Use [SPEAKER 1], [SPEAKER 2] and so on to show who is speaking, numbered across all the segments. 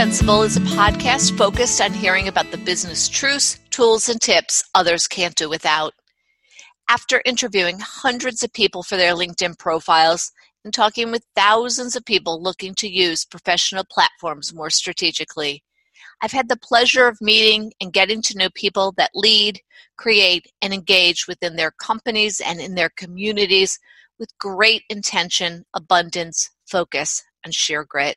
[SPEAKER 1] Indispensable is a podcast focused on hearing about the business truths, tools, and tips others can't do without. After interviewing hundreds of people for their LinkedIn profiles and talking with thousands of people looking to use professional platforms more strategically, I've had the pleasure of meeting and getting to know people that lead, create, and engage within their companies and in their communities with great intention, abundance, focus, and sheer grit.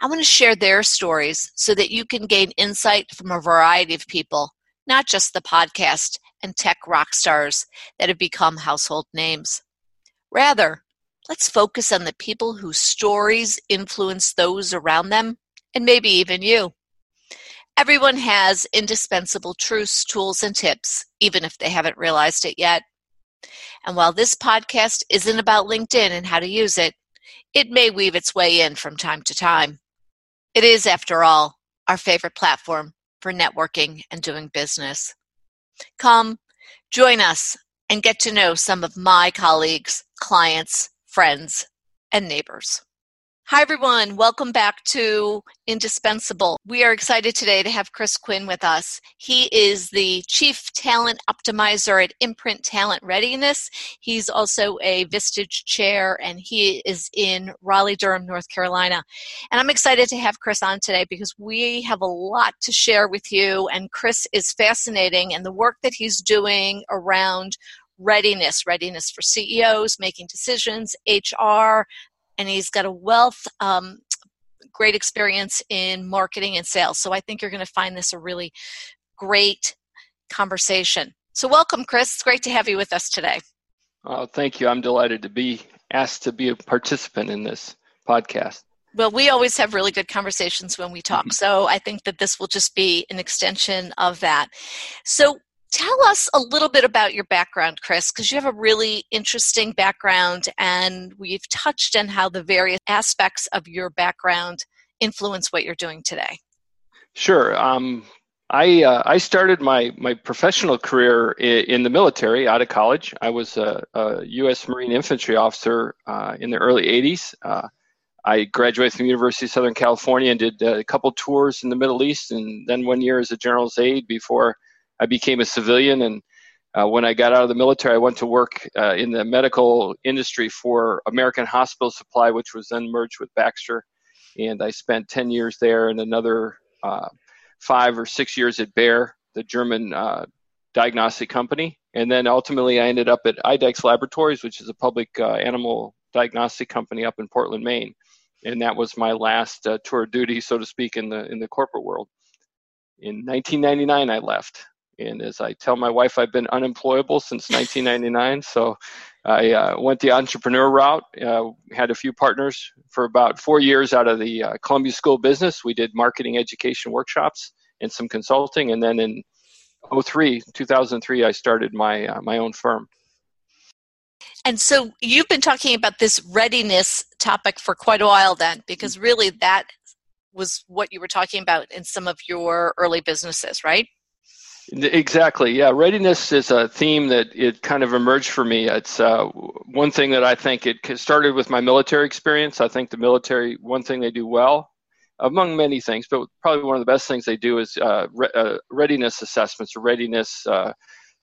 [SPEAKER 1] I want to share their stories so that you can gain insight from a variety of people, not just the podcast and tech rock stars that have become household names. Rather, let's focus on the people whose stories influence those around them and maybe even you. Everyone has indispensable truths, tools, and tips, even if they haven't realized it yet. And while this podcast isn't about LinkedIn and how to use it, it may weave its way in from time to time. It is, after all, our favorite platform for networking and doing business. Come, join us, and get to know some of my colleagues, clients, friends, and neighbors. Hi, everyone. Welcome back to Indispensable. We are excited today to have Chris Quinn with us. He is the Chief Talent Optimizer at Imprint Talent Readiness. He's also a Vistage Chair, and he is in Raleigh, Durham, North Carolina. And I'm excited to have Chris on today because we have a lot to share with you, and Chris is fascinating, and the work that he's doing around readiness readiness for CEOs, making decisions, HR, and he's got a wealth um, great experience in marketing and sales so i think you're going to find this a really great conversation so welcome chris it's great to have you with us today
[SPEAKER 2] oh thank you i'm delighted to be asked to be a participant in this podcast
[SPEAKER 1] well, we always have really good conversations when we talk. Mm-hmm. So I think that this will just be an extension of that. So, Tell us a little bit about your background, Chris, because you have a really interesting background, and we've touched on how the various aspects of your background influence what you're doing today.
[SPEAKER 2] Sure. Um, I uh, I started my my professional career in, in, the military out of college. I was a, a U.S. Marine infantry officer uh, in the early '80s. Uh, I graduated from the University of Southern California and did a couple tours in the Middle East, and then one year as a general's aide before I became a civilian, and uh, when I got out of the military, I went to work uh, in the medical industry for American Hospital Supply, which was then merged with Baxter, and I spent 10 years there and another uh, five or six years at Bayer, the German uh, diagnostic company, and then ultimately I ended up at IDEXX Laboratories, which is a public uh, animal diagnostic company up in Portland, Maine, and that was my last uh, tour of duty, so to speak, in the in the corporate world. In 1999, I left and as I tell my wife, I've been unemployable since 1999. So I uh, went the entrepreneur route. Uh, had a few partners for about four years out of the uh, Columbia School Business. We did marketing education workshops and some consulting. And then in 03, 2003, I started my, uh, my own firm.
[SPEAKER 1] And so you've been talking about this readiness topic for quite a while then, because really that was what you were talking about in some of your early businesses, right?
[SPEAKER 2] Exactly. Yeah, readiness is a theme that it kind of emerged for me. It's uh, one thing that I think it started with my military experience. I think the military, one thing they do well, among many things, but probably one of the best things they do is uh, re- uh, readiness assessments or readiness uh,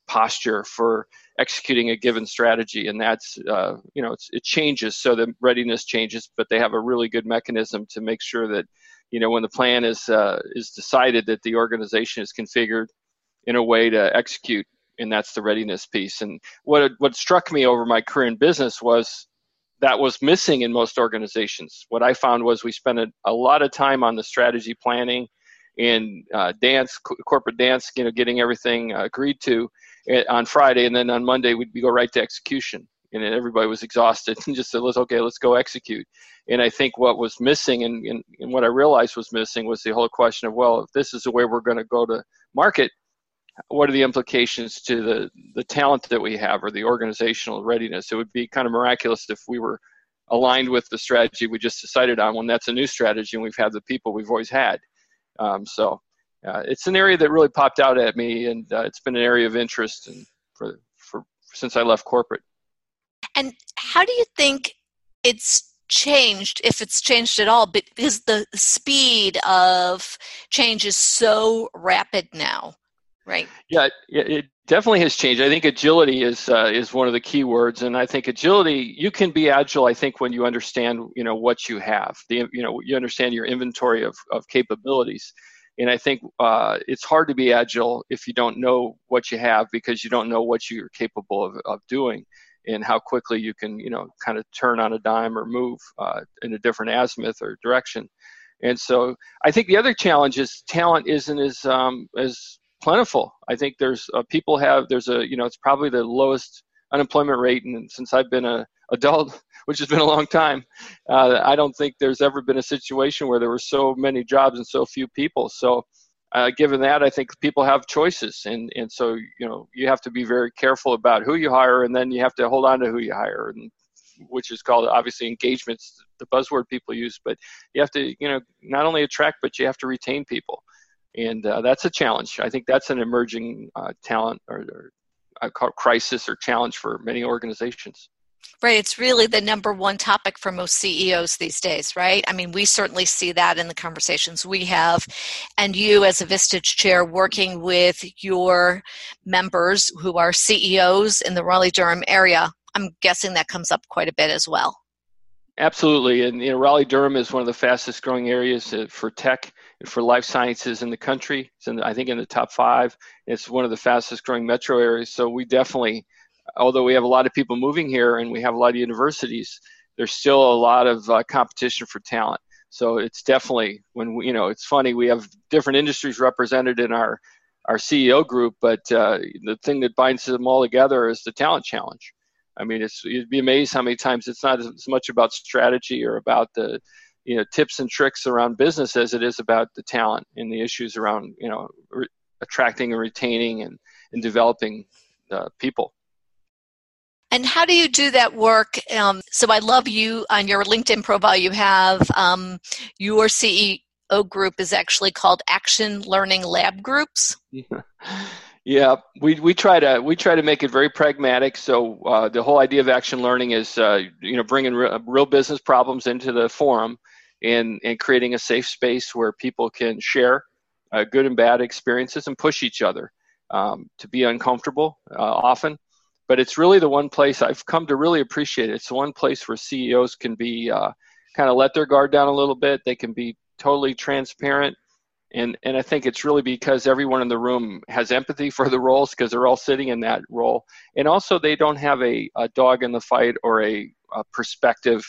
[SPEAKER 2] posture for executing a given strategy. And that's, uh, you know, it changes. So the readiness changes, but they have a really good mechanism to make sure that, you know, when the plan is uh, is decided, that the organization is configured in a way to execute and that's the readiness piece. And what what struck me over my career in business was that was missing in most organizations. What i found was we spent a, a lot of time on the strategy planning and uh, dance corporate dance you know getting everything uh, agreed to eh, on friday. And then on monday we'd go right to execution. And everybody was exhausted and just said let's okay let's go execute. And i think what was missing and, and, and what i realized was missing was the whole question of well if this is the way we're going to go to market what are the implications to the, the talent that we have or the organizational readiness? It would be kind of miraculous if we were aligned with the strategy we just decided on when that's a new strategy and we've had the people we've always had. Um, so uh, it's an area that really popped out at me and uh, it's been an area of interest and for, for since I left corporate.
[SPEAKER 1] And how do you think it's changed, if it's changed at all, because the speed of change is so rapid now, right?
[SPEAKER 2] Yeah, it definitely has changed. I think agility is uh, is one of the key words, and I think agility. You can be agile. I think when you understand, you know, what you have. The you know you understand your inventory of of capabilities. And I think uh, it's hard to be agile if you don't know what you have because you don't know what you're capable of, of doing and how quickly you can, you know, kind of turn on a dime or move uh, in a different azimuth or direction. And so I think the other challenge is talent isn't as um, as plentiful. I think there's uh, people have there's a you know it's probably the lowest unemployment rate and since I've been a adult, which has been a long time, uh, I don't think there's ever been a situation where there were so many jobs and so few people. So uh, given that, I think people have choices, and and so you know you have to be very careful about who you hire, and then you have to hold on to who you hire, and which is called obviously engagements, the buzzword people use. But you have to you know not only attract, but you have to retain people, and uh, that's a challenge. I think that's an emerging uh, talent or, or crisis or challenge for many organizations.
[SPEAKER 1] Right. It's really the number one topic for most CEOs these days, right? I mean, we certainly see that in the conversations we have. And you, as a Vistage chair, working with your members who are CEOs in the Raleigh Durham area, I'm guessing that comes up quite a bit as well.
[SPEAKER 2] Absolutely. And you know, Raleigh Durham is one of the fastest growing areas uh, for tech and for life sciences in the country. It's in, I think in the top five. It's one of the fastest growing metro areas. So we definitely although we have a lot of people moving here and we have a lot of universities, there's still a lot of uh, competition for talent. So it's definitely when we, you know it's funny we have different industries represented in our our CEO group, but uh, the thing that binds them all together is the talent challenge. I mean, it's you'd be amazed how many times it's not as much about strategy or about the you know tips and tricks around business as it is about the talent and the issues around you know re- attracting and retaining and, and developing uh, people.
[SPEAKER 1] And how do you do that work? Um, so I love you on your LinkedIn profile. You have um, your CEO group is actually called Action Learning Lab Groups.
[SPEAKER 2] Yeah, we, we try to we try to make it very pragmatic. So uh, the whole idea of action learning is uh, you know bringing re- real business problems into the forum and and creating a safe space where people can share uh, good and bad experiences and push each other um, to be uncomfortable uh, often but it's really the one place I've come to really appreciate it. It's the one place where CEOs can be uh, kind of let their guard down a little bit. They can be totally transparent. And, and I think it's really because everyone in the room has empathy for the roles because they're all sitting in that role. And also, they don't have a, a dog in the fight or a, a perspective,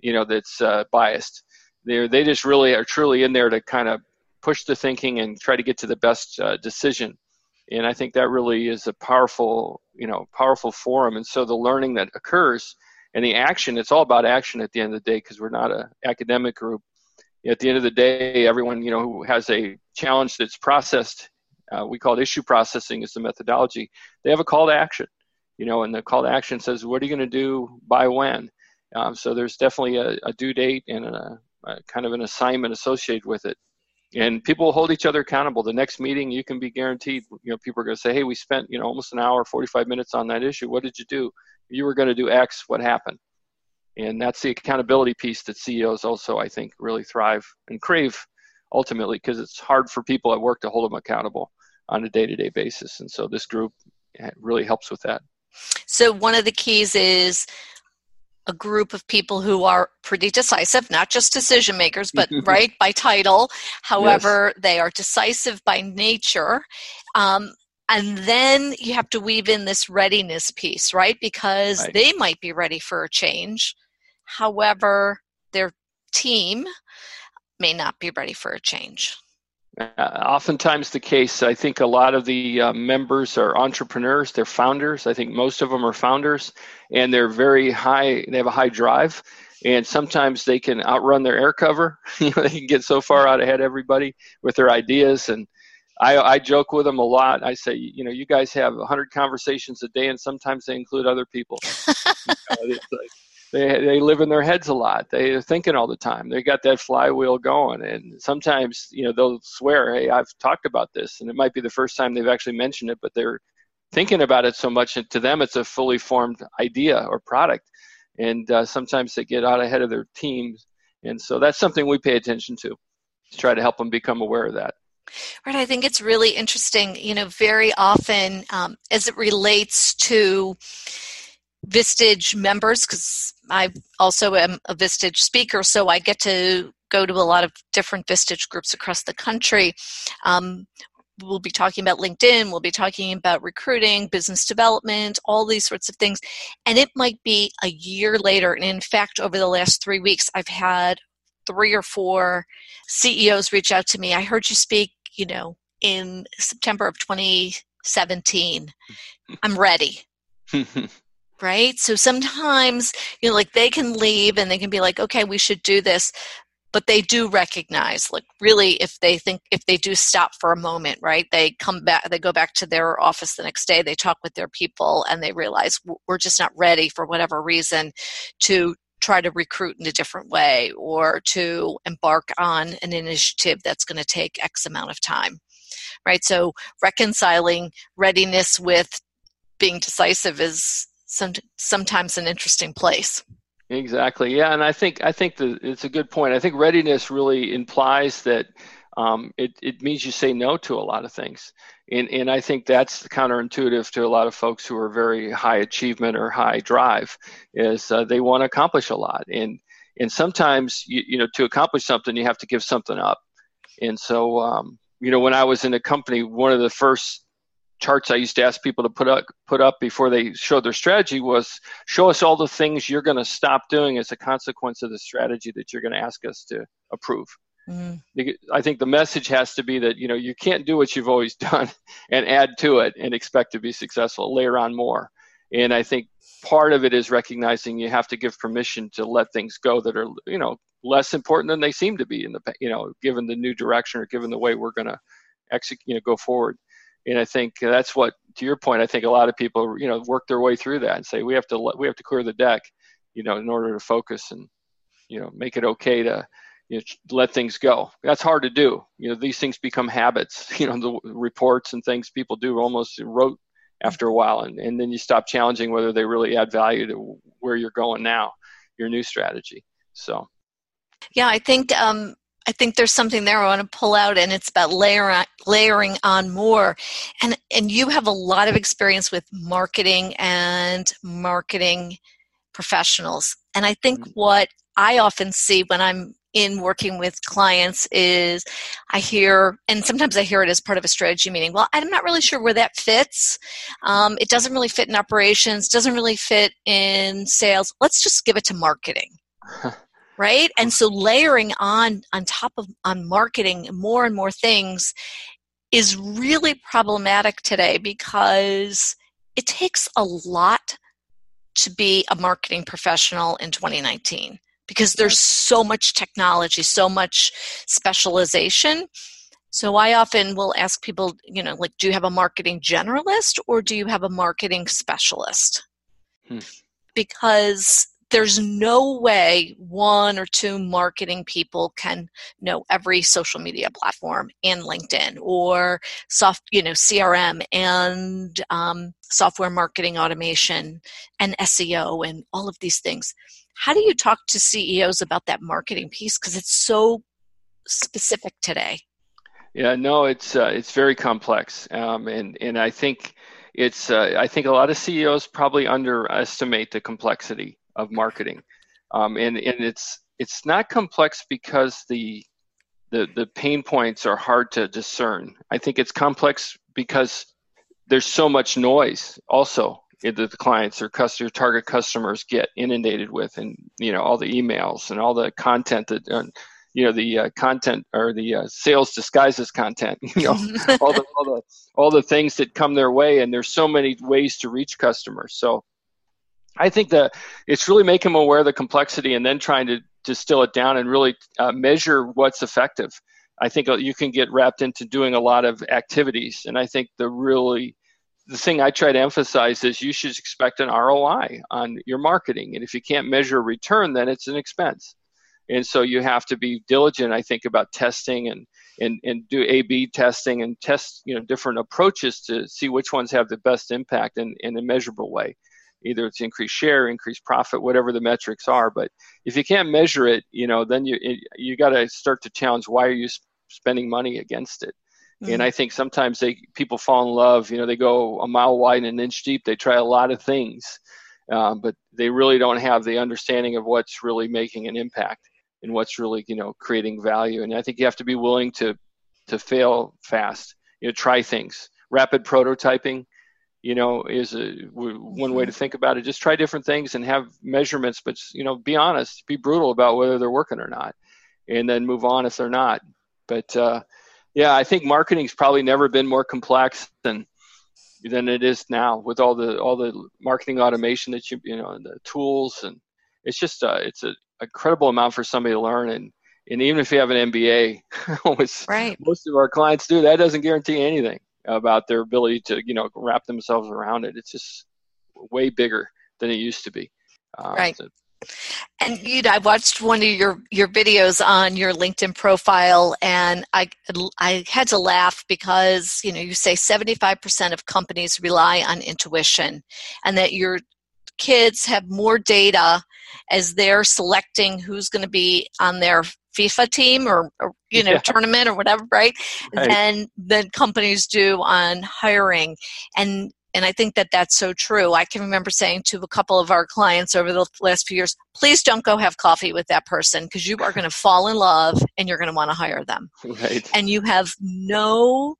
[SPEAKER 2] you know, that's uh, biased. They they just really are truly in there to kind of push the thinking and try to get to the best uh, decision and i think that really is a powerful you know powerful forum and so the learning that occurs and the action it's all about action at the end of the day because we're not an academic group at the end of the day everyone you know who has a challenge that's processed uh, we call it issue processing is the methodology they have a call to action you know and the call to action says what are you going to do by when um, so there's definitely a, a due date and a, a kind of an assignment associated with it and people hold each other accountable. The next meeting, you can be guaranteed. You know, people are going to say, "Hey, we spent you know almost an hour, 45 minutes on that issue. What did you do? You were going to do X. What happened?" And that's the accountability piece that CEOs also, I think, really thrive and crave ultimately because it's hard for people at work to hold them accountable on a day-to-day basis. And so this group eh, really helps with that.
[SPEAKER 1] So one of the keys is a group of people who are pretty decisive, not just decision makers, but right by title. However, yes. they are decisive by nature. Um, and then you have to weave in this readiness piece, right? Because right. they might be ready for a change. However, their team may not be ready for a change.
[SPEAKER 2] Uh, oftentimes the case. I think a lot of the uh, members are entrepreneurs. They're founders. I think most of them are founders, and they're very high. They have a high drive, and sometimes they can outrun their air cover. you know, they can get so far out ahead of everybody with their ideas. And I, I joke with them a lot. I say, you know, you guys have 100 conversations a day, and sometimes they include other people. you know, they they live in their heads a lot. They're thinking all the time. They got that flywheel going, and sometimes you know they'll swear, "Hey, I've talked about this," and it might be the first time they've actually mentioned it, but they're thinking about it so much, and to them, it's a fully formed idea or product. and uh, sometimes they get out ahead of their teams. And so that's something we pay attention to, to try to help them become aware of that.
[SPEAKER 1] Right, I think it's really interesting. You know, very often um, as it relates to Vistage members, because I also am a Vistage speaker, so I get to go to a lot of different Vistage groups across the country. Um, we'll be talking about LinkedIn, we'll be talking about recruiting, business development, all these sorts of things. And it might be a year later. And in fact, over the last three weeks, I've had three or four CEOs reach out to me. I heard you speak, you know, in September of 2017. I'm ready. right? So sometimes, you know, like they can leave and they can be like, okay, we should do this but they do recognize like really if they think if they do stop for a moment right they come back they go back to their office the next day they talk with their people and they realize we're just not ready for whatever reason to try to recruit in a different way or to embark on an initiative that's going to take x amount of time right so reconciling readiness with being decisive is some, sometimes an interesting place
[SPEAKER 2] Exactly. Yeah, and I think I think the, it's a good point. I think readiness really implies that um, it it means you say no to a lot of things, and and I think that's counterintuitive to a lot of folks who are very high achievement or high drive, is uh, they want to accomplish a lot, and and sometimes you you know to accomplish something you have to give something up, and so um, you know when I was in a company, one of the first charts I used to ask people to put up put up before they showed their strategy was show us all the things you're going to stop doing as a consequence of the strategy that you're going to ask us to approve. Mm-hmm. I think the message has to be that you know you can't do what you've always done and add to it and expect to be successful. Layer on more, and I think part of it is recognizing you have to give permission to let things go that are you know less important than they seem to be in the you know given the new direction or given the way we're going to execute you know go forward and I think that's what, to your point, I think a lot of people, you know, work their way through that and say we have to we have to clear the deck, you know, in order to focus and, you know, make it okay to, you know, let things go. That's hard to do. You know, these things become habits. You know, the reports and things people do almost rote after a while, and, and then you stop challenging whether they really add value to where you're going now, your new strategy. So.
[SPEAKER 1] Yeah, I think um, I think there's something there I want to pull out, and it's about layer, layering on more. And and you have a lot of experience with marketing and marketing professionals. And I think mm-hmm. what I often see when I'm in working with clients is I hear, and sometimes I hear it as part of a strategy meeting. Well, I'm not really sure where that fits. Um, it doesn't really fit in operations, doesn't really fit in sales. Let's just give it to marketing. right and so layering on on top of on marketing more and more things is really problematic today because it takes a lot to be a marketing professional in 2019 because there's so much technology so much specialization so I often will ask people, you know, like, do you have a marketing generalist or do you have a marketing specialist? Hmm. Because there's no way one or two marketing people can know every social media platform and linkedin or soft you know crm and um, software marketing automation and seo and all of these things. How do you talk to ceos about that marketing piece? Because it's so specific today.
[SPEAKER 2] Yeah no it's uh, it's very complex um, and and i think it's uh, i think a lot of ceos probably underestimate the complexity of marketing, um, and and it's it's not complex because the the the pain points are hard to discern. I think it's complex because there's so much noise also that the clients or customer target customers get inundated with, and you know all the emails and all the content that. Uh, you know the uh, content or the uh, sales disguises content you know all the all the all the things that come their way and there's so many ways to reach customers so I think that it's really making them aware of the complexity and then trying to distill it down and really uh, measure what's effective. I think uh, you can get wrapped into doing a lot of activities, and I think the really the thing I try to emphasize is you should expect an ROI on your marketing, and if you can't measure a return, then it's an expense. And so you have to be diligent, I think, about testing and and, and do A/B testing and test you know different approaches to see which ones have the best impact in, in a measurable way either it's increased share increased profit whatever the metrics are but if you can't measure it you know then you it, you got to start to challenge why are you spending money against it? Mm-hmm. and i think sometimes they people fall in love you know they go a mile wide and an inch deep they try a lot of things um, but they really don't have the understanding of what's really making an impact and what's really you know creating value. And i think you have to be willing to to fail fast you know try things. Rapid prototyping you know is a one way to think about it. Just try different things and have measurements but you know be honest be brutal about whether they're working or not and then move on if they're not. But uh, yeah i think marketing's probably never been more complex than than it is now with all the all the marketing automation that you you know the tools and it's just uh, it's a incredible amount for somebody to learn. And and even if you have an MBA,
[SPEAKER 1] right.
[SPEAKER 2] most of our clients do, that doesn't guarantee anything about their ability to, you know, wrap themselves around it. It's just way bigger than it used to be.
[SPEAKER 1] Uh, right. So. and you know, I watched one of your your videos on your LinkedIn profile, and I I had to laugh because you know you say seventy five percent of companies rely on intuition, and that your kids have more data as they're selecting who's going to be on their FIFA team or, or you know yeah. tournament or whatever, right? right? Than than companies do on hiring, and and I think that that's so true. I can remember saying to a couple of our clients over the last few years, please don't go have coffee with that person because you are going to fall in love and you're going to want to hire them.
[SPEAKER 2] Right.
[SPEAKER 1] And you have no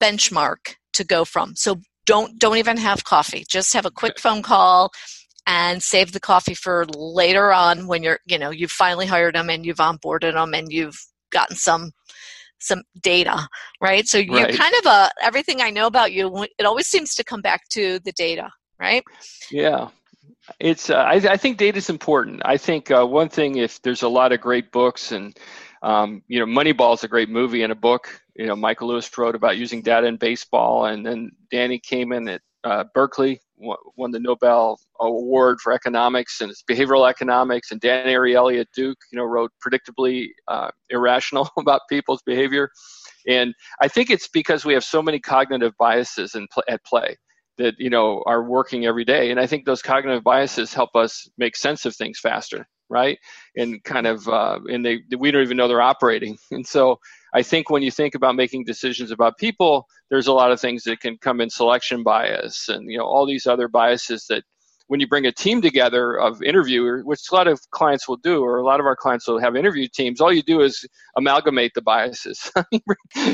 [SPEAKER 1] benchmark to go from. So don't don't even have coffee. Just have a quick phone call and save the coffee for later on when you're you know you've finally hired them and you've onboarded them and you've gotten some some data right? So you're right. kind of a everything i know about you it always seems to come back to the data right?
[SPEAKER 2] Yeah. It's uh, I, I, think data is important. I think uh, one thing if there's a lot of great books and um, you know moneyball is a great movie and a book. You know michael lewis wrote about using data in baseball and then danny Kahneman at uh, berkeley won the Nobel Award for economics and it's behavioral economics. And Dan Ariely at Duke, you know, wrote predictably uh, irrational about people's behavior. And I think it's because we have so many cognitive biases in pl- at play that you know are working every day. And I think those cognitive biases help us make sense of things faster, right? And kind of uh, and they we don't even know they're operating. And so I think when you think about making decisions about people, there's a lot of things that can come in selection bias and you know all these other biases that when you bring a team together of interviewers, which a lot of clients will do, or a lot of our clients will have interview teams, all you do is amalgamate the biases. you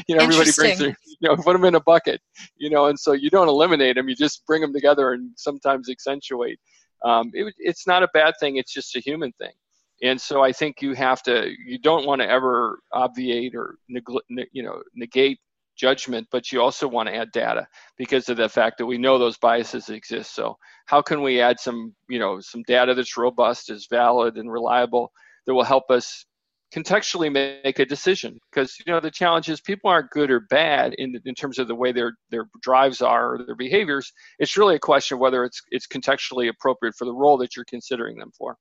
[SPEAKER 2] know, everybody brings their, you know, put them in a bucket, you know, and so you don't eliminate them, you just bring them together and sometimes accentuate. Um, it, it's not a bad thing, it's just a human thing and so I think you have to you don't want to ever obviate or you know negate judgment, but you also want to add data because of the fact that we know those biases exist. So how can we add some you know some data that's robust, is valid, and reliable that will help us contextually make a decision? Because you know the challenge is people aren't good or bad in, in terms of the way their their drives are or their behaviors. It's really a question of whether it's it's contextually appropriate for the role that you're considering them for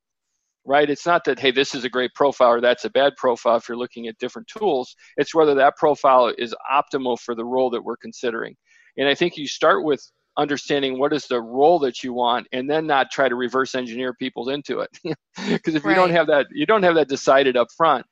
[SPEAKER 2] right? It's not that, hey, this is a great profile or that's a bad profile if you're looking at different tools. It's whether that profile is optimal for the role that we're considering. And I think you start with understanding what is the role that you want and then not try to reverse engineer people into it. Because if right. you don't have that, you don't have that decided up front,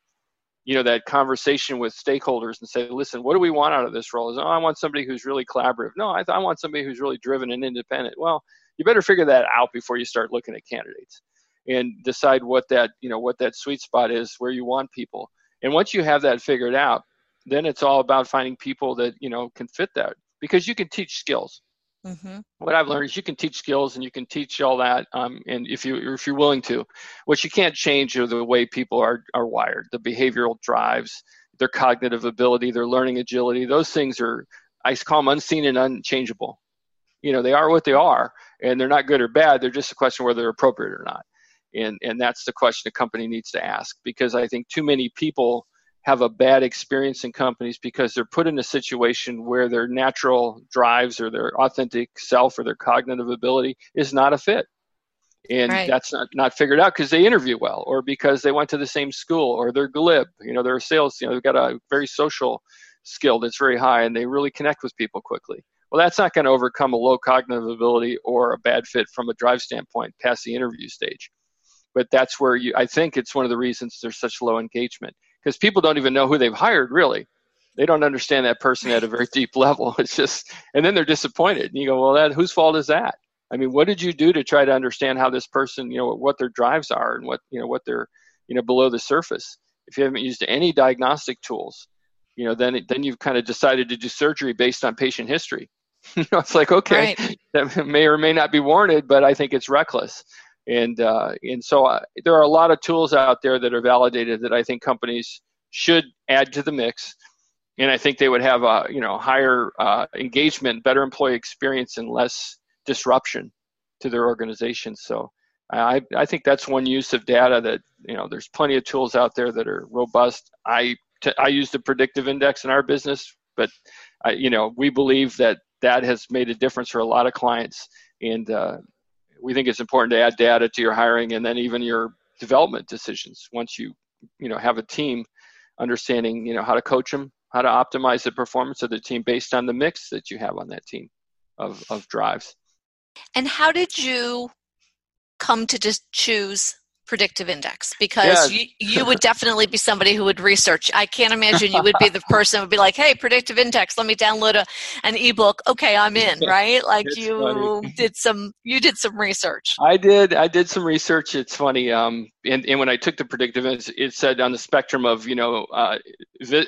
[SPEAKER 2] you know, that conversation with stakeholders and say, listen, what do we want out of this role? Is, oh, I want somebody who's really collaborative. No, I, I want somebody who's really driven and independent. Well, you better figure that out before you start looking at candidates and decide what that you know what that sweet spot is where you want people. And once you have that figured out then it's all about finding people that you know can fit that because you can teach skills. Mm-hmm. what i've learned is you can teach skills and you can teach all that um, and if you if you're willing to. What you can't change are the way people are are wired the behavioral drives their cognitive ability their learning agility. Those things are i call them unseen and unchangeable. You know they are what they are and they're not good or bad. They're just a question whether they're appropriate or not and and that's the question a company needs to ask because i think too many people have a bad experience in companies because they're put in a situation where their natural drives or their authentic self or their cognitive ability is not a fit and right. that's not, not figured out because they interview well or because they went to the same school or they're glib you know they're sales you know they've got a very social skill that's very high and they really connect with people quickly Well, that's not going to overcome a low cognitive ability or a bad fit from a drive standpoint past the interview stage. But that's where you, I think it's one of the reasons there's such low engagement because people don't even know who they've hired really. They don't understand that person at a very deep level. It's just, and then they're disappointed. And you go, well, that whose fault is that? I mean, what did you do to try to understand how this person, you know, what their drives are and what, you know, what they're, you know, below the surface? If you haven't used any diagnostic tools, you know, then then you've kind of decided to do surgery based on patient history. you know, it's like okay, right. that may or may not be warranted, but I think it's reckless. And uh, and so uh, there are a lot of tools out there that are validated that I think companies should add to the mix. And I think they would have a you know higher uh, engagement, better employee experience, and less disruption to their organization. So I, I think that's one use of data that you know there's plenty of tools out there that are robust. I, t- I use the predictive index in our business, but I, you know we believe that that has made a difference for a lot of clients, and uh, we think it's important to add data to your hiring and then even your development decisions. Once you you know have a team understanding you know how to coach them how to optimize the performance of the team based on the mix that you have on that team of, of drives.
[SPEAKER 1] And how did you come to just choose predictive index because yeah. you, you would definitely be somebody who would research. I can't imagine you would be the person who would be like hey predictive index let me download a, an ebook. Okay i'm in right? Like it's you funny. did some you did some research.
[SPEAKER 2] I did i did some research. It's funny um and, and when i took the predictive it said on the spectrum of you know uh,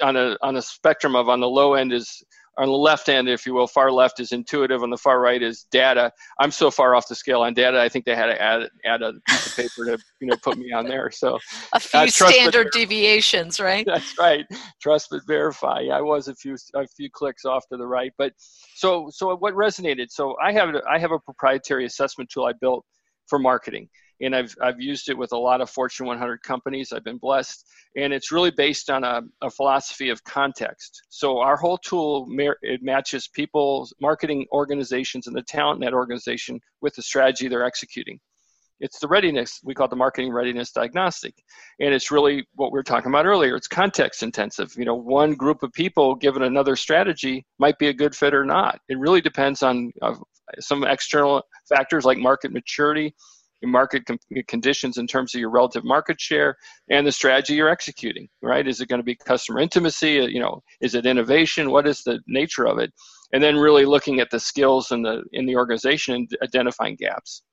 [SPEAKER 2] on a on a spectrum of on the low end is on the left end, if you will, far left is intuitive, on the far right is data. I'm so far off the scale on data, I think they had to add add a piece of paper to you know put me on there. So
[SPEAKER 1] a few uh, standard deviations, right?
[SPEAKER 2] That's right. Trust but verify. I was a few a few clicks off to the right, but so so what resonated? So I have I have a proprietary assessment tool I built for marketing and I've, I've used it with a lot of Fortune 100 companies. I've been blessed, and it's really based on a, a philosophy of context. So our whole tool it matches people's marketing organizations and the talent in that organization with the strategy they're executing. It's the readiness we call it the marketing readiness diagnostic, and it's really what we were talking about earlier. It's context intensive. You know, one group of people given another strategy might be a good fit or not. It really depends on uh, some external factors like market maturity market com- conditions in terms of your relative market share and the strategy you're executing right? Is it going to be customer intimacy? Uh, you know is it innovation? What is the nature of it? And then really looking at the skills in the in the organization and identifying gaps.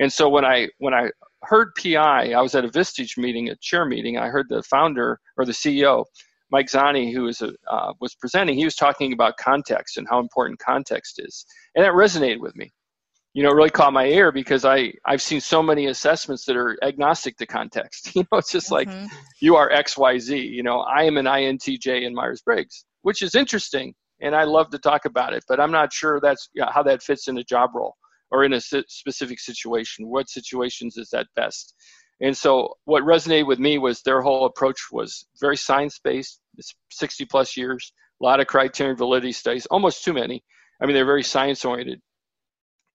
[SPEAKER 2] And so when i when i heard pi i was at a vistage meeting a chair meeting i heard the founder or the ceo mike zani who was, uh, was presenting he was talking about context and how important context is. And that resonated with me you know really caught my ear because i i've seen so many assessments that are agnostic to context. You know it's just mm-hmm. like you are xyz you know i am an intj in myers-briggs which is interesting and i love to talk about it but i'm not sure that's you know, how that fits in a job role or in a specific situation. What situations is that best? And so what resonated with me was their whole approach was very science-based. It's 60 plus years a lot of criterion validity studies almost too many. I mean they're very science oriented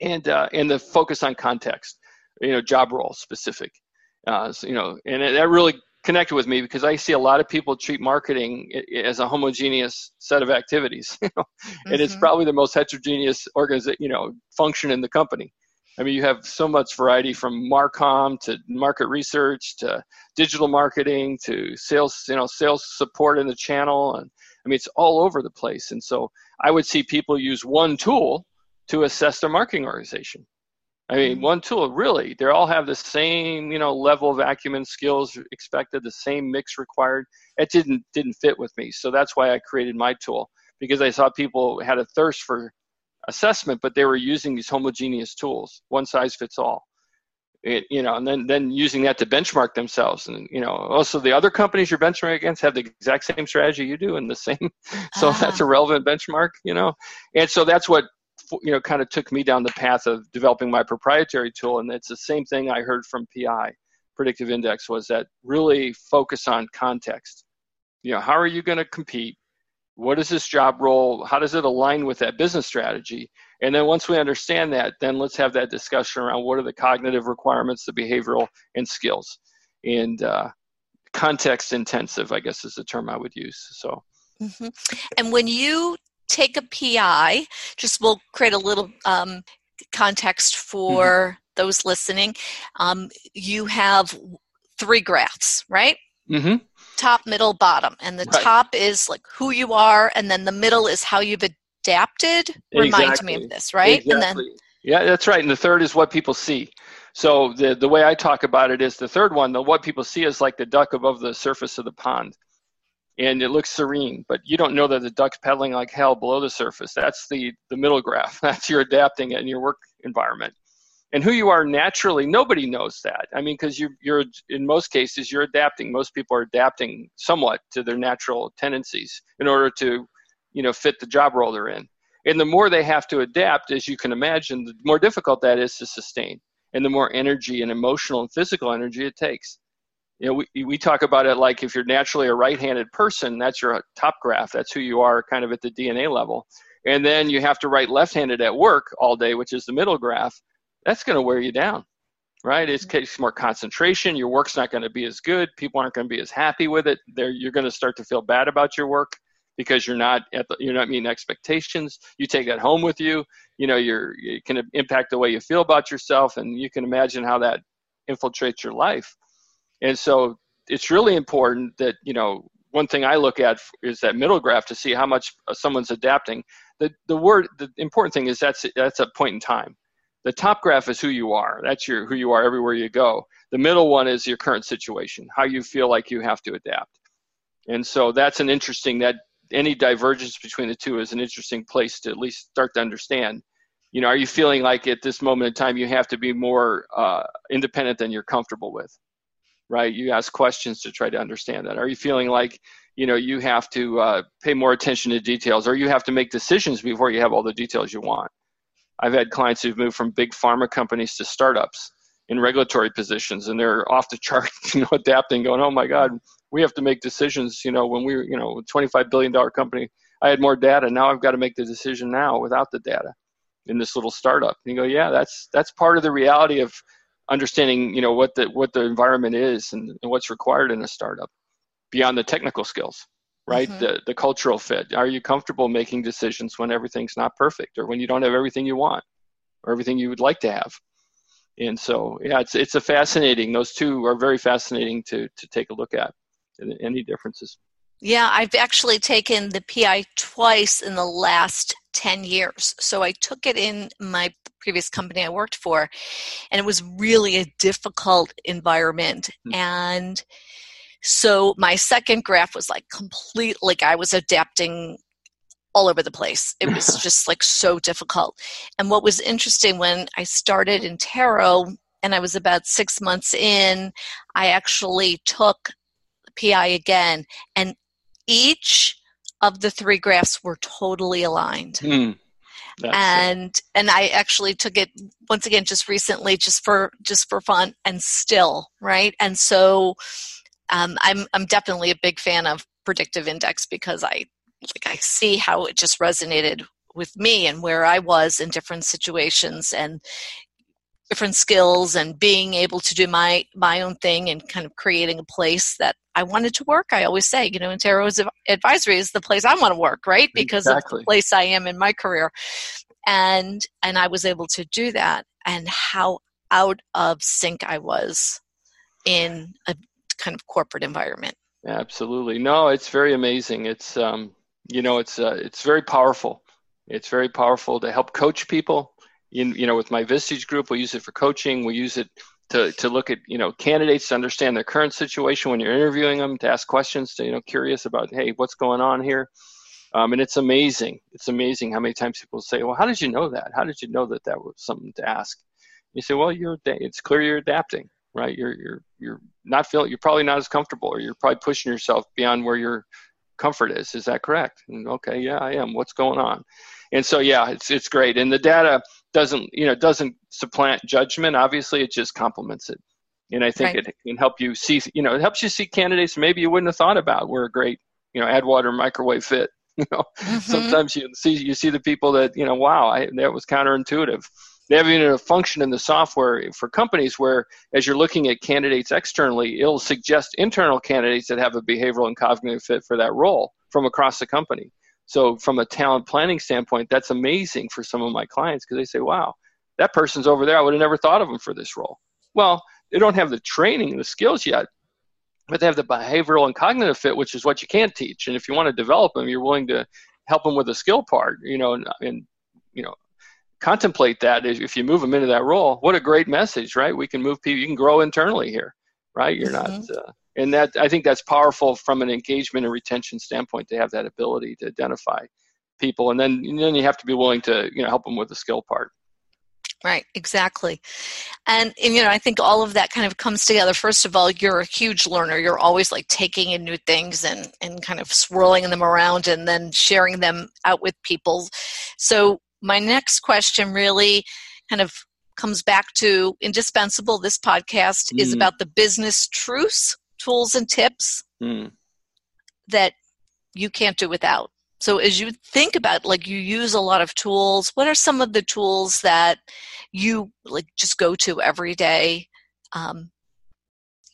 [SPEAKER 2] and uh, and the focus on context, you know, job role specific. Uh, so, you know, and that really connected with me because I see a lot of people treat marketing as a homogeneous set of activities, you know, mm-hmm. and it's mm-hmm. probably the most heterogeneous organization, you know, function in the company. I mean, you have so much variety from Marcom to market research to digital marketing to sales, you know, sales support in the channel, and I mean, it's all over the place. And so I would see people use one tool to assess their marketing organization. I mean, mm-hmm. one tool really, they all have the same, you know, level of acumen, skills expected, the same mix required. It didn't didn't fit with me, so that's why I created my tool because I saw people had a thirst for assessment, but they were using these homogeneous tools, one size fits all. It, you know, and then then using that to benchmark themselves, and you know, also the other companies you're benchmarking against have the exact same strategy you do, and the same, so that's a ah. relevant benchmark, you know, and so that's what you know kind of took me down the path of developing my proprietary tool and it's the same thing i heard from pi predictive index was that really focus on context. You know how are you going to compete? What is this job role? How does it align with that business strategy? And then once we understand that then let's have that discussion around what are the cognitive requirements the behavioral and skills. And uh, context intensive i guess is the term i would use so.
[SPEAKER 1] Mm-hmm. and when you take a PI, just we'll create a little um, context for mm-hmm. those listening. Um, you have three graphs, right?
[SPEAKER 2] Mm-hmm.
[SPEAKER 1] Top, middle, bottom. And the right. top is like who you are, and then the middle is how you've adapted. Exactly. Remind me of this, right?
[SPEAKER 2] Exactly. And then yeah, that's right. And the third is what people see. So the the way I talk about it is the third one. The what people see is like the duck above the surface of the pond, and it looks serene, but you don't know that the duck's pedaling like hell below the surface. That's the the middle graph. That's your adapting in your work environment, and who you are naturally. Nobody knows that. I mean, because you you're in most cases you're adapting. Most people are adapting somewhat to their natural tendencies in order to, you know, fit the job role they're in. And the more they have to adapt, as you can imagine, the more difficult that is to sustain and the more energy and emotional and physical energy it takes. You know, we, we talk about it like if you're naturally a right-handed person, that's your top graph. That's who you are kind of at the DNA level. And then you have to write left-handed at work all day, which is the middle graph. That's going to wear you down, right? It takes more concentration. Your work's not going to be as good. People aren't going to be as happy with it. They're, you're going to start to feel bad about your work because you're not at the, you're not meeting expectations. You take that home with you. You know, you're it can impact the way you feel about yourself, and you can imagine how that infiltrates your life. And so it's really important that you know one thing I look at is that middle graph to see how much someone's adapting. The the word the important thing is that's that's a point in time. The top graph is who you are. That's your who you are everywhere you go. The middle one is your current situation, how you feel like you have to adapt. And so that's an interesting that any divergence between the two is an interesting place to at least start to understand. You know, are you feeling like at this moment in time you have to be more uh, independent than you're comfortable with? Right? You ask questions to try to understand that. Are you feeling like you know you have to uh, pay more attention to details, or you have to make decisions before you have all the details you want? I've had clients who've moved from big pharma companies to startups in regulatory positions, and they're off the chart, you know, adapting, going, "Oh my God, we have to make decisions. You know, when we were, you know, 25 billion dollar company, I had more data. Now I've got to make the decision now without the data in this little startup. And you go, yeah, that's that's part of the reality of understanding, you know, what the what the environment is and, and what's required in a startup beyond the technical skills, right? Mm-hmm. The the cultural fit. Are you comfortable making decisions when everything's not perfect or when you don't have everything you want or everything you would like to have? And so, yeah, it's it's a fascinating. Those two are very fascinating to to take a look at any differences?
[SPEAKER 1] Yeah, I've actually taken the PI twice in the last 10 years. So I took it in my previous company I worked for, and it was really a difficult environment. Mm-hmm. And so my second graph was like complete, like I was adapting all over the place. It was just like so difficult. And what was interesting when I started Intero and I was about six months in, I actually took PI again, and each of the three graphs were totally aligned.
[SPEAKER 2] Mm,
[SPEAKER 1] and it. and I actually took it once again just recently, just for just for fun, and still right. And so um, I'm I'm definitely a big fan of predictive index because I like I see how it just resonated with me and where I was in different situations and different skills and being able to do my my own thing and kind of creating a place that I wanted to work. I always say, you know, Intero's advisory is the place I want to work, right? Because exactly. of the place I am in my career. And and I was able to do that and how out of sync I was in a kind of corporate environment.
[SPEAKER 2] Absolutely. No, it's very amazing. It's um you know, it's uh, it's very powerful. It's very powerful to help coach people in, you know, with my Vistage group, we use it for coaching. We use it to, to look at, you know, candidates to understand their current situation when you're interviewing them, to ask questions, to, you know, curious about, hey, what's going on here? Um, and it's amazing. It's amazing how many times people say, well, how did you know that? How did you know that that was something to ask? You say, well, you're, it's clear you're adapting, right? You're, you're, you're not feeling, you're probably not as comfortable or you're probably pushing yourself beyond where your comfort is. Is that correct? And, okay, yeah, I am. What's going on? And so, yeah, it's, it's great. And the data, doesn't you know doesn't supplant judgment obviously it just complements it and i think right. it can help you see you know it helps you see candidates maybe you wouldn't have thought about were a great you know add water microwave fit you know mm-hmm. sometimes you see you see the people that you know wow I, that was counterintuitive they have even a function in the software for companies where as you're looking at candidates externally it'll suggest internal candidates that have a behavioral and cognitive fit for that role from across the company So from a talent planning standpoint, that's amazing for some of my clients because they say, "Wow, that person's over there. I would have never thought of them for this role." Well, they don't have the training and the skills yet, but they have the behavioral and cognitive fit, which is what you can't teach. And if you want to develop them, you're willing to help them with the skill part, you know, and, and you know, contemplate that if you move them into that role. What a great message, right? We can move people. You can grow internally here, right? You're mm-hmm. not, uh, and that I think that's powerful from an engagement and retention standpoint to have that ability to identify people, and then and then you have to be willing to you know help them with the skill part.
[SPEAKER 1] Right, exactly. And, and, you know, I think all of that kind of comes together. First of all, you're a huge learner. You're always like taking in new things and, and kind of swirling them around and then sharing them out with people. So, my next question really kind of comes back to indispensable. This podcast mm. is about the business truths, tools, and tips mm. that you can't do without. So as you think about like you use a lot of tools, what are some of the tools that you like just go to every day? Um,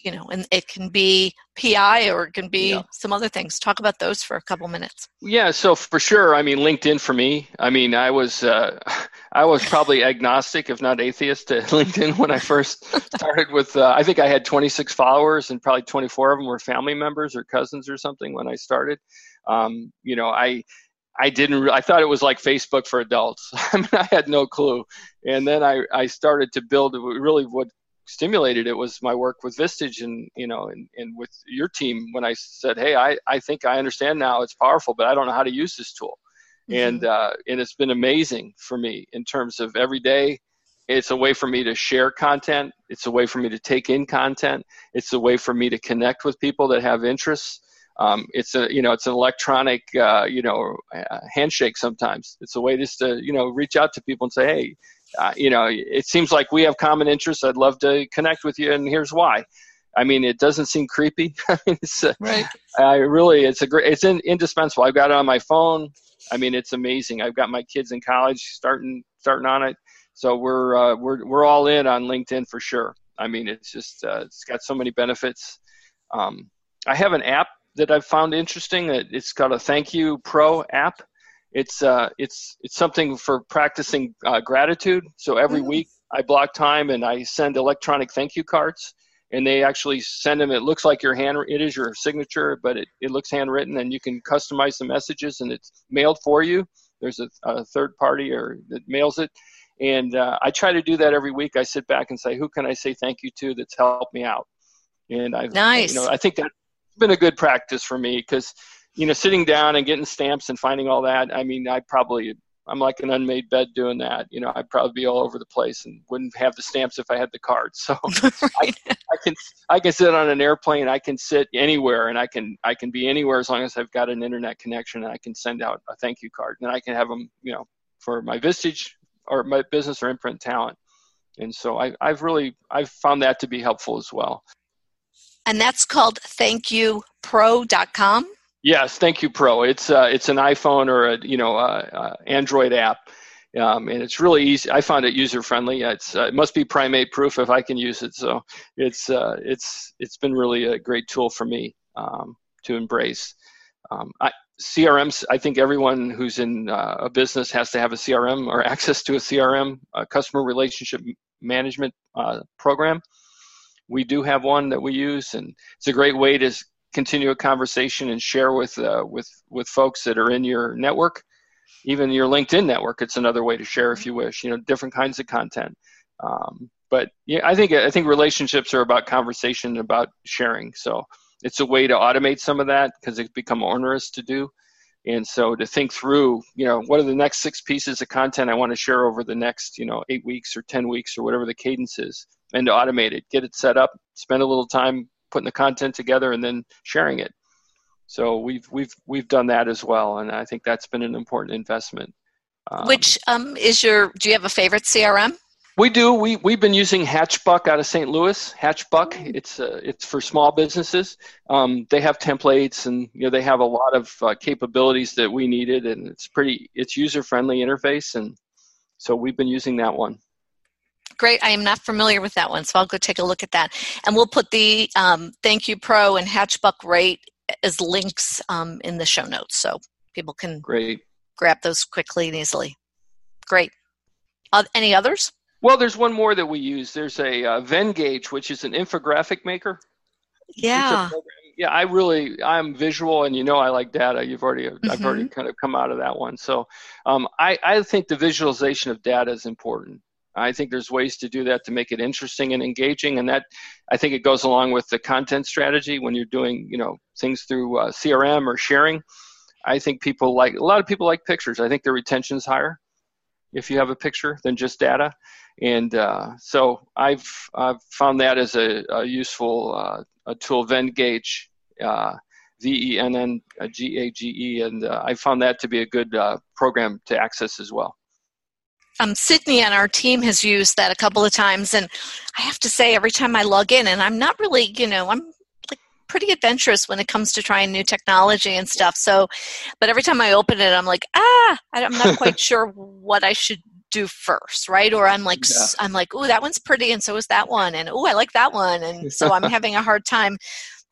[SPEAKER 1] you know, and it can be PI or it can be yeah. some other things. Talk about those for a couple minutes.
[SPEAKER 2] Yeah, so for sure, I mean, LinkedIn for me. I mean, I was uh, I was probably agnostic, if not atheist, to LinkedIn when I first started. With uh, I think I had 26 followers, and probably 24 of them were family members or cousins or something when I started. Um, you know, I I didn't. I thought it was like Facebook for adults. I mean, I had no clue. And then I I started to build. Really, what stimulated it was my work with Vistage and you know and, and with your team when I said, hey, I I think I understand now. It's powerful, but I don't know how to use this tool. Mm-hmm. And uh, and it's been amazing for me in terms of every day. It's a way for me to share content. It's a way for me to take in content. It's a way for me to connect with people that have interests um, it's a you know it's an electronic uh, you know handshake sometimes it's a way just to you know reach out to people and say hey uh, you know it seems like we have common interests. I'd love to connect with you and here's why. I mean it doesn't seem creepy. I it's a, right. I really it's a great it's in, indispensable. I've got it on my phone. I mean it's amazing. I've got my kids in college starting starting on it. So we're uh, we're we're all in on linkedin for sure. I mean it's just uh, it's got so many benefits. Um, i have an app that I've found interesting. It's got a Thank You Pro app. It's uh, it's it's something for practicing uh, gratitude. So every mm-hmm. week I block time and I send electronic thank you cards, and they actually send them. It looks like your hand. It is your signature, but it, it looks handwritten, and you can customize the messages, and it's mailed for you. There's a, a third party or that mails it, and uh, I try to do that every week. I sit back and say, who can I say thank you to that's helped me out? And I've, nice. you know, I think that's been a good practice for me because you know sitting down and getting stamps and finding all that i mean i probably i'm like an unmade bed doing that. You know i'd probably be all over the place and wouldn't have the stamps if i had the cards so I, I, can i can sit on an airplane i can sit anywhere and i can i can be anywhere as long as i've got an internet connection and i can send out a thank you card. And i can have them you know for my vistage or my business or imprint talent. And so I, i've really i've found that to be helpful as well.
[SPEAKER 1] And that's called thankyoupro.com.
[SPEAKER 2] Yes, Thank You Pro. It's uh, it's an iPhone or a you know uh, uh, Android app, um, and it's really easy. I found it user friendly. It's uh, it must be primate proof if I can use it. So it's uh, it's it's been really a great tool for me um, to embrace. Um, I, CRMs. I think everyone who's in uh, a business has to have a CRM or access to a CRM, a customer relationship management program we do have one that we use, and it's a great way to continue a conversation and share with uh, with with folks that are in your network, even your LinkedIn network. It's another way to share if you wish. You know, different kinds of content. Um, but yeah, I think I think relationships are about conversation, and about sharing. So it's a way to automate some of that because it's become onerous to do. And so to think through, you know, what are the next six pieces of content I want to share over the next, you know, eight weeks or 10 weeks or whatever the cadence is, and to automate it, get it set up, spend a little time putting the content together and then sharing it. So we've, we've, we've done that as well. And I think that's been an important investment.
[SPEAKER 1] Um, Which um, is your, do you have a favorite CRM?
[SPEAKER 2] We do. We we've been using Hatchbuck out of St. Louis. Hatchbuck. Mm-hmm. It's uh, it's for small businesses. Um, they have templates and you know they have a lot of uh, capabilities that we needed, and it's pretty. It's user friendly interface, and so we've been using that one.
[SPEAKER 1] Great. I am not familiar with that one, so I'll go take a look at that. And we'll put the um, Thank You Pro and Hatchbuck rate as links um, in the show notes. So people can
[SPEAKER 2] great
[SPEAKER 1] grab those quickly and easily. Great. Uh, any others?
[SPEAKER 2] Well, there's one more that we use. There's a uh, Venngage, which is an infographic maker.
[SPEAKER 1] Yeah.
[SPEAKER 2] Yeah, I really I'm visual, and you know I like data. You've already mm-hmm. I've already kind of come out of that one. So um, I I think the visualization of data is important. I think there's ways to do that to make it interesting and engaging, and that I think it goes along with the content strategy when you're doing you know things through uh, CRM or sharing. I think people like a lot of people like pictures. I think their retention's higher if you have a picture than just data, and uh, so I've I've found that as a, a useful uh, a tool, Venngage. Uh, V E N N G A G E, and uh, I found that to be a good uh, program to access as well
[SPEAKER 1] um, Sydney on our team has used that a couple of times, and I have to say, every time I log in, and I'm not really, you know, I'm like pretty adventurous when it comes to trying new technology and stuff. So, but every time I open it, I'm like, ah, I'm not quite sure what I should do first, right? Or I'm like, yeah. I'm like, oh, that one's pretty, and so is that one, and oh, I like that one, and so I'm having a hard time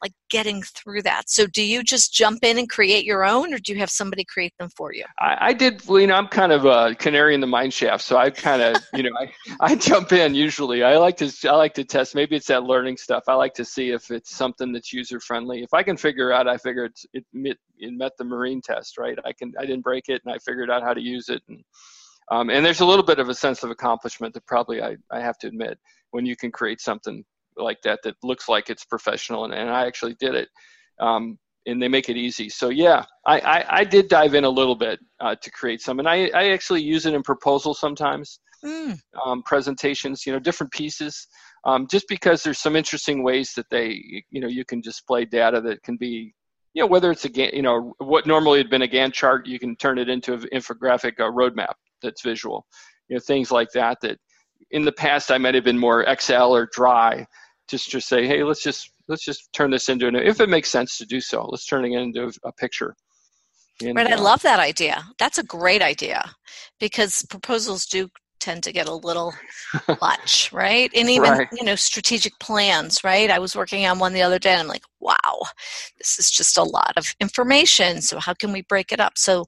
[SPEAKER 1] like getting through that. So do you just jump in and create your own or do you have somebody create them for you?
[SPEAKER 2] I, I did, well, you know, I'm kind of a canary in the mine shaft. So I kind of, you know, I, I jump in usually. I like to, I like to test, maybe it's that learning stuff. I like to see if it's something that's user friendly. If I can figure out, I figure it's, it, met, it met the marine test, right? I can, I didn't break it and I figured out how to use it. And, um, and there's a little bit of a sense of accomplishment that probably I, I have to admit when you can create something like that that looks like it's professional, and, and I actually did it. Um, and they make it easy. So yeah, I, I, I did dive in a little bit uh, to create some, and I, I actually use it in proposals sometimes, mm. um, presentations, you know, different pieces, um, just because there's some interesting ways that they, you know, you can display data that can be, you know, whether it's a, you know, what normally had been a Gantt chart, you can turn it into an infographic a roadmap that's visual, you know, things like that. That in the past I might have been more Excel or dry, just to say, hey, let's just let's just turn this into an if it makes sense to do so, let's turn it into a picture.
[SPEAKER 1] And, right, I uh, love that idea. That's a great idea because proposals do tend to get a little much, right? And even right. you know strategic plans, right? I was working on one the other day, and I'm like, wow, this is just a lot of information. So how can we break it up? So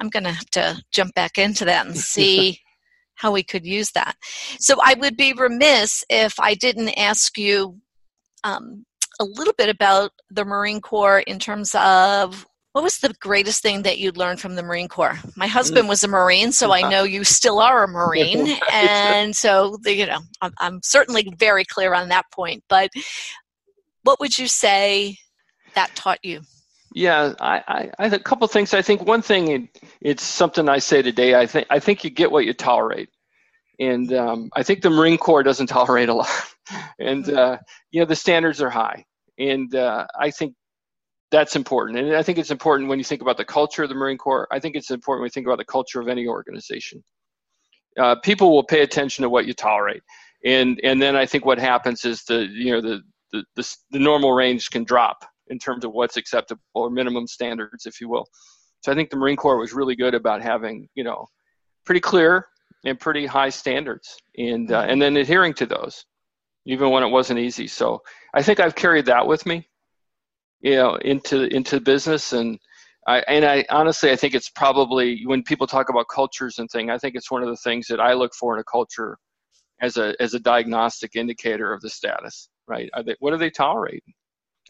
[SPEAKER 1] I'm going to have to jump back into that and see how we could use that. So I would be remiss if I didn't ask you um, a little bit about the Marine Corps in terms of what was the greatest thing that you learned from the Marine Corps? My husband mm. was a Marine, so I know you still are a Marine, and so you know I'm, I'm certainly very clear on that point. But what would you say that taught you?
[SPEAKER 2] Yeah, I, I, a couple things. I think one thing, it, it's something I say today. I think I think you get what you tolerate, and um, I think the Marine Corps doesn't tolerate a lot, and uh, you know the standards are high, and uh, I think that's important. And I think it's important when you think about the culture of the Marine Corps. I think it's important when you think about the culture of any organization. Uh, people will pay attention to what you tolerate, and and then I think what happens is the you know the the, the, the normal range can drop in terms of what's acceptable or minimum standards, if you will. So I think the Marine Corps was really good about having, you know, pretty clear and pretty high standards, and uh, and then adhering to those, even when it wasn't easy. So I think I've carried that with me, you know, into into business, and I and I honestly I think it's probably when people talk about cultures and thing, I think it's one of the things that I look for in a culture as a as a diagnostic indicator of the status. Right? Are they, what do they tolerate?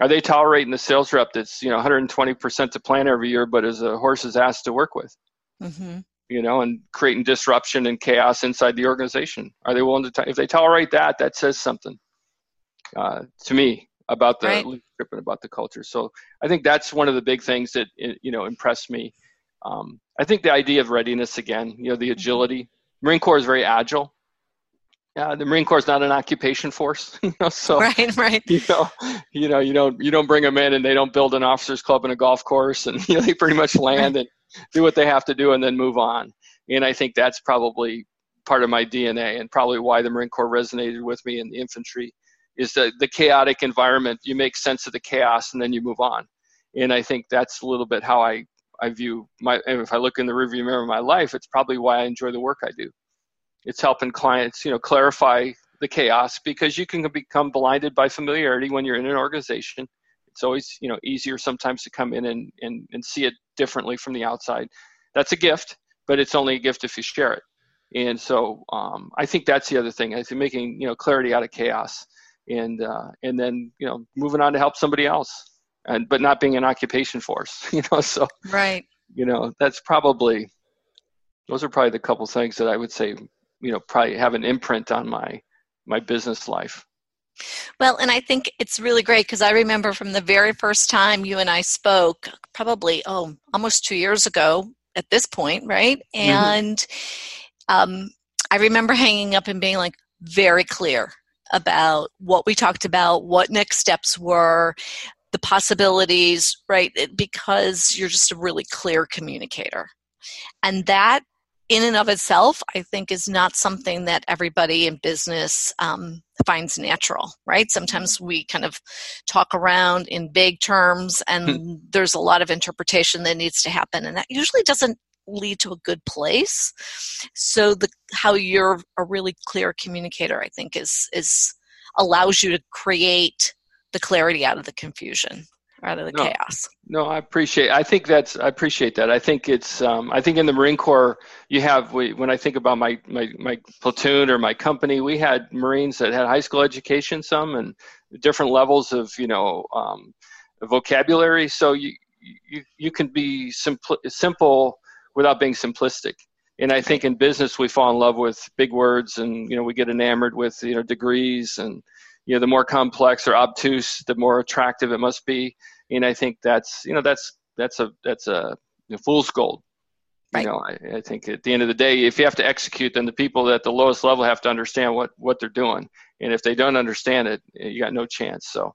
[SPEAKER 2] Are they tolerating the sales rep that's you know 120% to plan every year but is a horse's ass to work with mm-hmm. you know and creating disruption and chaos inside the organization are they willing to t- if they tolerate that that says something uh, to me about the right. leadership and about the culture so i think that's one of the big things that you know impressed me um, i think the idea of readiness again you know the mm-hmm. agility marine corps is very agile uh, the Marine Corps is not an occupation force, you know. So
[SPEAKER 1] right, right.
[SPEAKER 2] You know, you know, you don't you don't bring them in and they don't build an officers club and a golf course, and you know they pretty much land and do what they have to do and then move on. And I think that's probably part of my DNA and probably why the Marine Corps resonated with me in the infantry is that the chaotic environment. You make sense of the chaos and then you move on. And I think that's a little bit how I I view my. If I look in the rearview mirror of my life, it's probably why I enjoy the work I do it's helping clients you know clarify the chaos because you can become blinded by familiarity when you're in an organization it's always you know easier sometimes to come in and, and, and see it differently from the outside. That's a gift, but it's only a gift if you share it. And so um, I think that's the other thing. I think making you know clarity out of chaos, and uh, and then you know moving on to help somebody else, and but not being an occupation force. You know, so
[SPEAKER 1] right.
[SPEAKER 2] You know, that's probably those are probably the couple things that I would say you know probably have an imprint on my my business life.
[SPEAKER 1] Well, and I think it's really great because I remember from the very first time you and I spoke, probably oh almost two years ago at this point, right? Mm-hmm. And mm-hmm. um, I remember hanging up and being like very clear about what we talked about, what next steps were, the possibilities, right? Because you're just a really clear communicator. And that in and of itself, I think is not something that everybody in business um, finds natural, right? Sometimes we kind of talk around in big terms, and hmm. there's a lot of interpretation that needs to happen, and that usually doesn't lead to a good place. So the how you're a really clear communicator, I think, is is allows you to create the clarity out of the confusion of the
[SPEAKER 2] no,
[SPEAKER 1] chaos.
[SPEAKER 2] No, I appreciate. I think that's. I appreciate that. I think it's. Um, I think in the Marine Corps, you have. We, when I think about my, my my platoon or my company, we had Marines that had high school education, some and different levels of you know um, vocabulary. So you you you can be simple simple without being simplistic. And I think in business we fall in love with big words, and you know we get enamored with you know degrees and you know the more complex or obtuse the more attractive it must be and i think that's you know that's that's a that's a you know, fool's gold right. you know I, I, think at the end of the day if you have to execute then the people at the lowest level have to understand what what they're doing and if they don't understand it eh, you got no chance so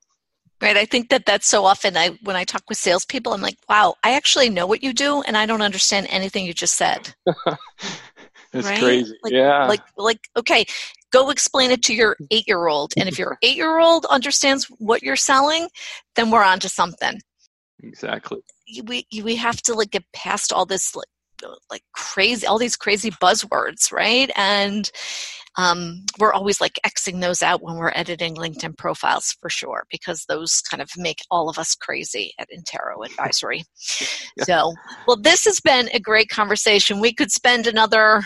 [SPEAKER 1] Right. I think that that's so often I when I talk with salespeople, I'm like, wow, I actually know what you do, and I don't understand anything you just said.
[SPEAKER 2] That's right? crazy.
[SPEAKER 1] Like,
[SPEAKER 2] yeah.
[SPEAKER 1] Like, like, okay, go explain it to your eight year old. And if your eight year old understands what you're selling, then we're on to something.
[SPEAKER 2] Exactly.
[SPEAKER 1] We, we have to like get past all this like, like crazy, all these crazy buzzwords, right? And um, we're always like Xing those out when we're editing LinkedIn profiles for sure, because those kind of make all of us crazy at Intero Advisory. yeah. So, well, this has been a great conversation. We could spend another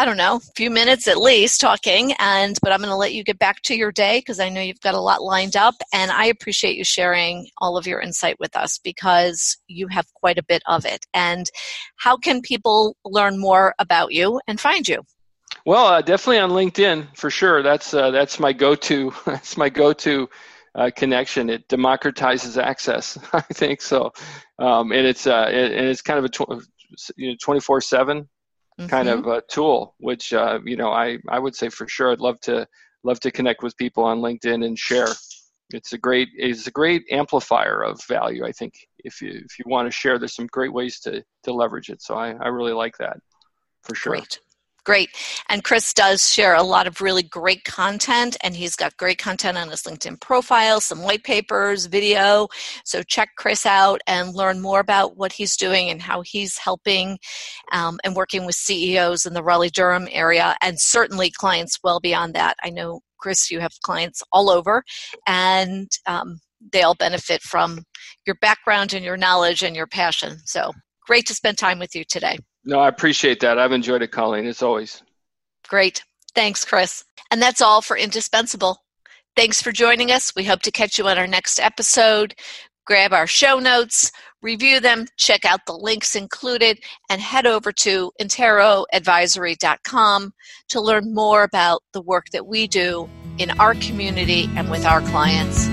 [SPEAKER 1] I don't know, a few minutes at least talking and but I'm going to let you get back to your day because I know you've got a lot lined up and I appreciate you sharing all of your insight with us because you have quite a bit of it. And how can people learn more about you and find you?
[SPEAKER 2] Well, uh, definitely on LinkedIn for sure. That's uh, that's my go-to. That's my go-to uh, connection. It democratizes access. I think so, um, and it's uh, and it's kind of a tw- you know 24/7 mm-hmm. kind of a tool, which uh, you know I I would say for sure I'd love to love to connect with people on LinkedIn and share. It's a great it's a great amplifier of value. I think if you if you want to share, there's some great ways to to leverage it. So I I really like that for sure.
[SPEAKER 1] Great. Great. And Chris does share a lot of really great content, and he's got great content on his LinkedIn profile, some white papers, video. So check Chris out and learn more about what he's doing and how he's helping um, and working with CEOs in the Raleigh Durham area, and certainly clients well beyond that. I know, Chris, you have clients all over, and um, they all benefit from your background and your knowledge and your passion. So great to spend time with you today.
[SPEAKER 2] No, I appreciate that. I've enjoyed it, Colleen, as always.
[SPEAKER 1] Great. Thanks, Chris. And that's all for Indispensable. Thanks for joining us. We hope to catch you on our next episode. Grab our show notes, review them, check out the links included, and head over to interoadvisory.com to learn more about the work that we do in our community and with our clients.